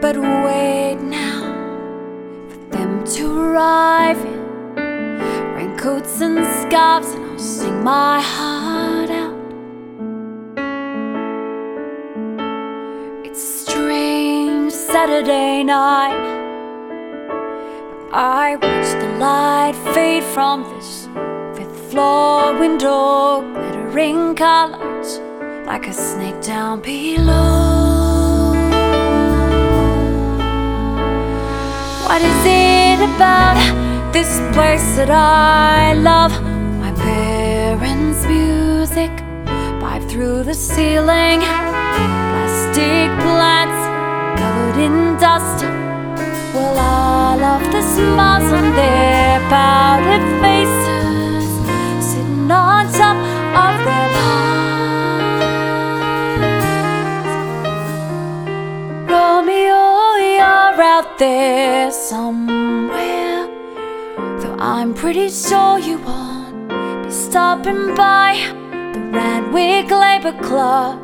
but wait now for them to arrive in raincoats and scarves, and I'll sing my heart out. It's a strange Saturday night. I watch the light fade from this fifth floor window, glittering colors like a snake down below. What is it about this place that I love? My parents' music pipe through the ceiling, plastic plants covered in dust. Out there somewhere, though I'm pretty sure you won't be stopping by the Randwick Labor Club.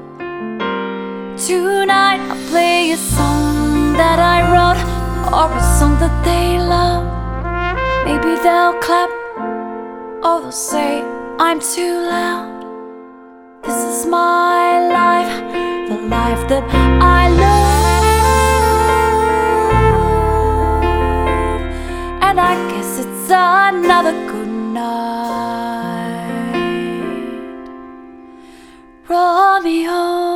Tonight I'll play a song that I wrote or a song that they love. Maybe they'll clap or they'll say I'm too loud. This is my life, the life that I love. Another good night. Romeo.